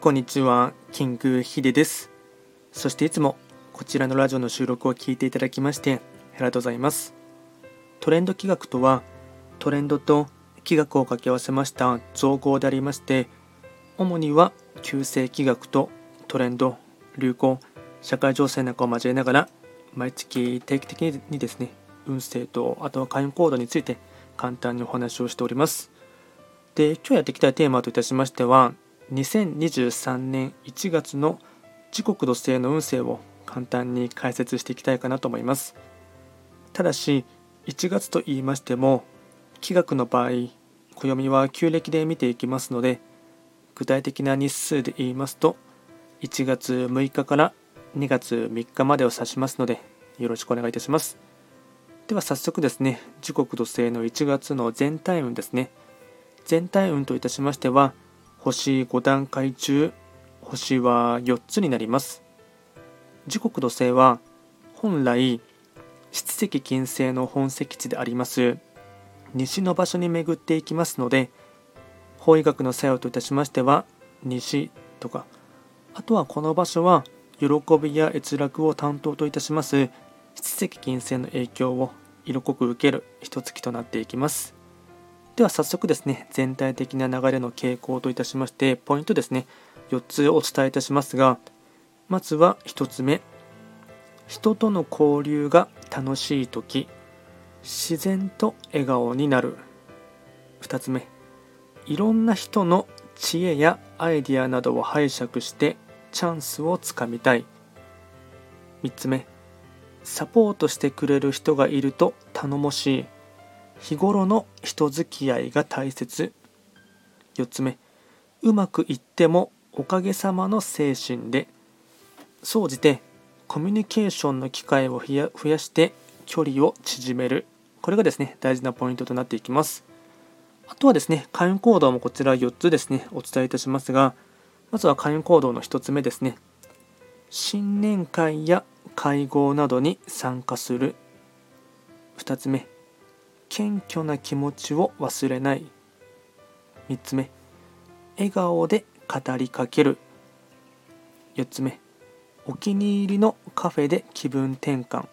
こんにちは、キングヒです。そしていつもこちらのラジオの収録を聞いていただきましてありがとうございます。トレンド企画とは、トレンドと企画を掛け合わせました造語でありまして、主には旧世企画とトレンド、流行、社会情勢なんかを交えながら、毎月定期的にですね、運勢とあとは会員行動について簡単にお話をしております。で、今日やっていきたいテーマといたしましては、2023年1月の時刻土星の運勢を簡単に解説していきたいかなと思います。ただし1月と言いましても気学の場合暦は旧暦で見ていきますので具体的な日数で言いますと1月6日から2月3日までを指しますのでよろしくお願いいたします。では早速ですね時刻土星の1月の全体運ですね。全体運といたしましては星5段階中星は4つになります。時刻土星は本来七石金星の本石地であります。西の場所に巡っていきますので法医学の作用といたしましては西とかあとはこの場所は喜びや閲楽を担当といたします。七石金星の影響を色濃く受ける一月となっていきます。では早速ですね、全体的な流れの傾向といたしまして、ポイントですね、4つお伝えいたしますが、まずは1つ目、人との交流が楽しい時、自然と笑顔になる。2つ目、いろんな人の知恵やアイディアなどを拝借してチャンスをつかみたい。3つ目、サポートしてくれる人がいると頼もしい。日頃の人付き合いが大切。4つ目。うまくいってもおかげさまの精神で。総じてコミュニケーションの機会を増やして距離を縮める。これがですね大事なポイントとなっていきます。あとはですね会員行動もこちら4つですねお伝えいたしますがまずは会員行動の1つ目ですね。新年会や会合などに参加する。2つ目。謙虚な気持ちを忘れない。3つ目。笑顔で語りかける。4つ目。お気に入りのカフェで気分転換。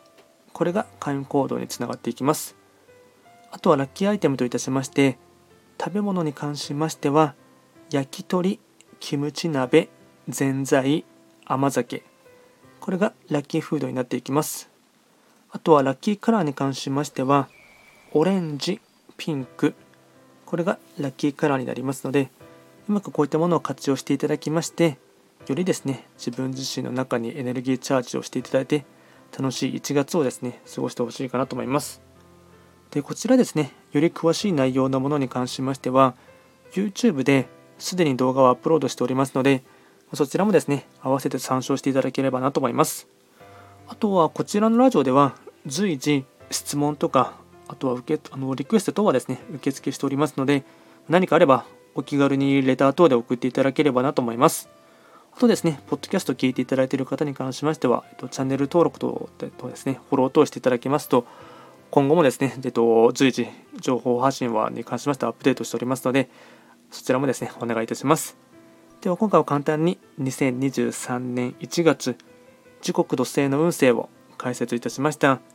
これが会員行動につながっていきます。あとはラッキーアイテムといたしまして食べ物に関しましては焼き鳥キムチ鍋ぜんざい甘酒。これがラッキーフードになっていきます。あとはラッキーカラーに関しましてはオレンジ、ピンク、これがラッキーカラーになりますので、うまくこういったものを活用していただきまして、よりですね、自分自身の中にエネルギーチャージをしていただいて、楽しい1月をですね、過ごしてほしいかなと思います。で、こちらですね、より詳しい内容のものに関しましては、YouTube ですでに動画をアップロードしておりますので、そちらもですね、合わせて参照していただければなと思います。あとは、こちらのラジオでは、随時質問とかあとは受けあのリクエスト等はですね、受付しておりますので、何かあればお気軽にレター等で送っていただければなと思います。あとですね、ポッドキャスト聞いていただいている方に関しましては、えっと、チャンネル登録ととですね、フォロー等していただきますと、今後もですね、えっと、随時情報発信はに関しましてはアップデートしておりますので、そちらもですね、お願いいたします。では今回は簡単に2023年1月、時刻土星の運勢を解説いたしました。